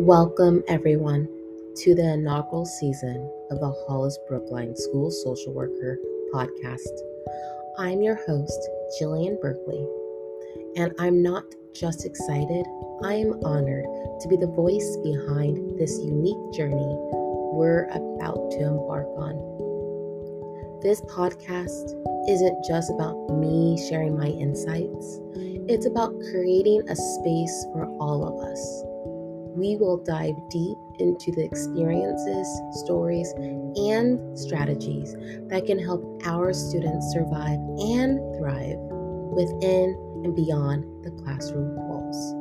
Welcome, everyone, to the inaugural season of the Hollis Brookline School Social Worker podcast. I'm your host, Jillian Berkeley, and I'm not just excited, I am honored to be the voice behind this unique journey we're about to embark on. This podcast isn't just about me sharing my insights, it's about creating a space for all of us we will dive deep into the experiences, stories, and strategies that can help our students survive and thrive within and beyond the classroom walls.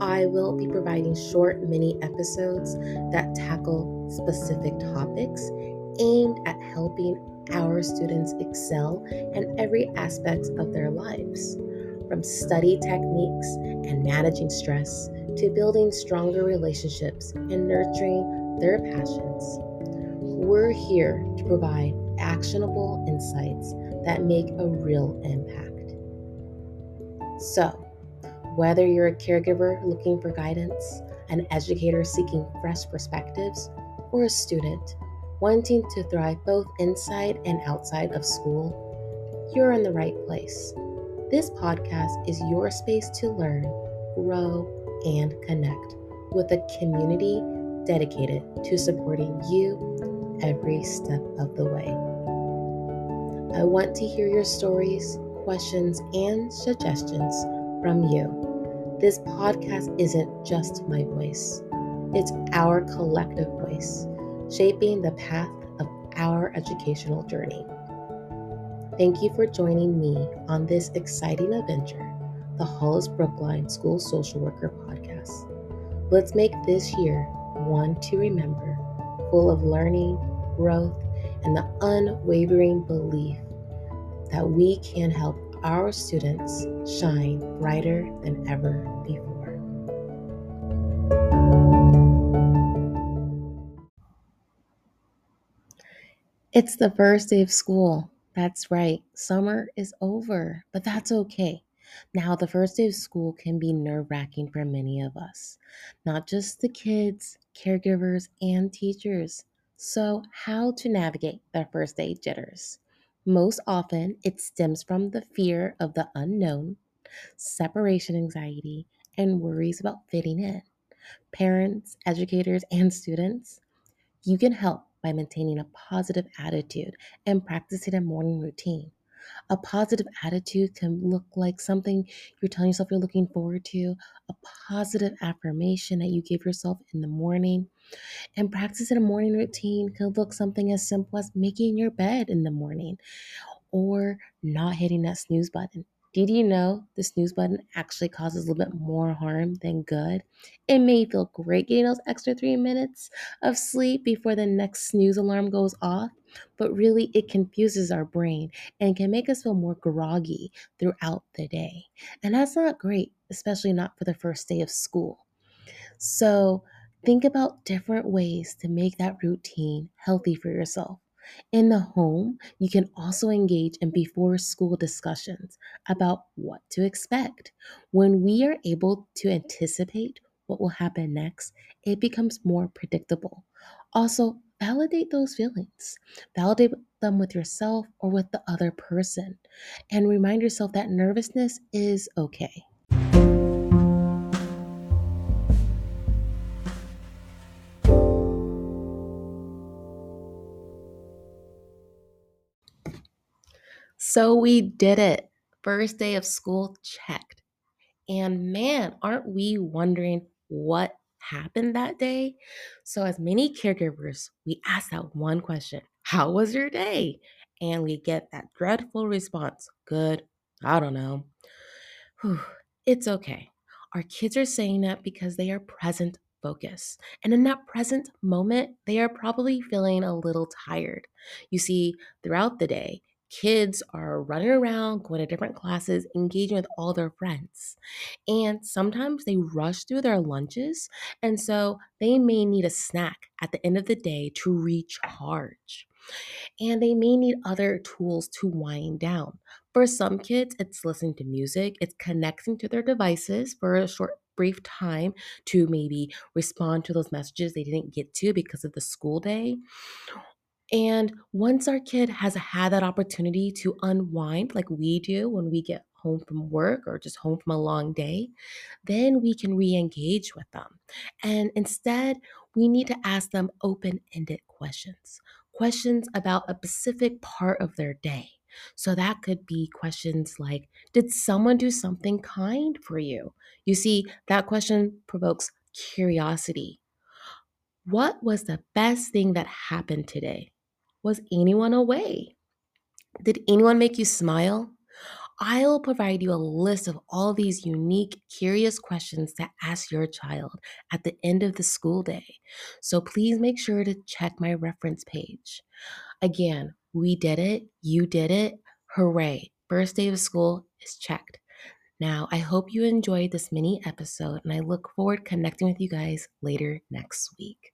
I will be providing short mini episodes that tackle specific topics aimed at helping our students excel in every aspect of their lives, from study techniques and managing stress to building stronger relationships and nurturing their passions. We're here to provide actionable insights that make a real impact. So, whether you're a caregiver looking for guidance, an educator seeking fresh perspectives, or a student wanting to thrive both inside and outside of school, you're in the right place. This podcast is your space to learn, grow, and connect with a community dedicated to supporting you every step of the way. I want to hear your stories, questions, and suggestions from you. This podcast isn't just my voice, it's our collective voice, shaping the path of our educational journey. Thank you for joining me on this exciting adventure the Hollis Brookline School Social Worker podcast. Let's make this year one to remember, full of learning, growth, and the unwavering belief that we can help our students shine brighter than ever before. It's the first day of school. That's right, summer is over, but that's okay. Now, the first day of school can be nerve wracking for many of us, not just the kids, caregivers, and teachers. So, how to navigate the first day jitters? Most often, it stems from the fear of the unknown, separation anxiety, and worries about fitting in. Parents, educators, and students, you can help by maintaining a positive attitude and practicing a morning routine. A positive attitude can look like something you're telling yourself you're looking forward to, a positive affirmation that you give yourself in the morning. And practicing a morning routine can look something as simple as making your bed in the morning or not hitting that snooze button. Did you know the snooze button actually causes a little bit more harm than good? It may feel great getting those extra three minutes of sleep before the next snooze alarm goes off, but really it confuses our brain and can make us feel more groggy throughout the day. And that's not great, especially not for the first day of school. So think about different ways to make that routine healthy for yourself. In the home, you can also engage in before school discussions about what to expect. When we are able to anticipate what will happen next, it becomes more predictable. Also, validate those feelings. Validate them with yourself or with the other person. And remind yourself that nervousness is okay. So we did it. First day of school checked. And man, aren't we wondering what happened that day? So, as many caregivers, we ask that one question How was your day? And we get that dreadful response Good. I don't know. Whew, it's okay. Our kids are saying that because they are present focus. And in that present moment, they are probably feeling a little tired. You see, throughout the day, kids are running around, going to different classes, engaging with all their friends. And sometimes they rush through their lunches. And so they may need a snack at the end of the day to recharge. And they may need other tools to wind down. For some kids, it's listening to music, it's connecting to their devices for a short brief time to maybe respond to those messages they didn't get to because of the school day. And once our kid has had that opportunity to unwind, like we do when we get home from work or just home from a long day, then we can re engage with them. And instead, we need to ask them open ended questions, questions about a specific part of their day. So that could be questions like Did someone do something kind for you? You see, that question provokes curiosity. What was the best thing that happened today? Was anyone away? Did anyone make you smile? I'll provide you a list of all these unique, curious questions to ask your child at the end of the school day. So please make sure to check my reference page. Again, we did it, you did it. Hooray! First day of school is checked. Now, I hope you enjoyed this mini episode and I look forward connecting with you guys later next week.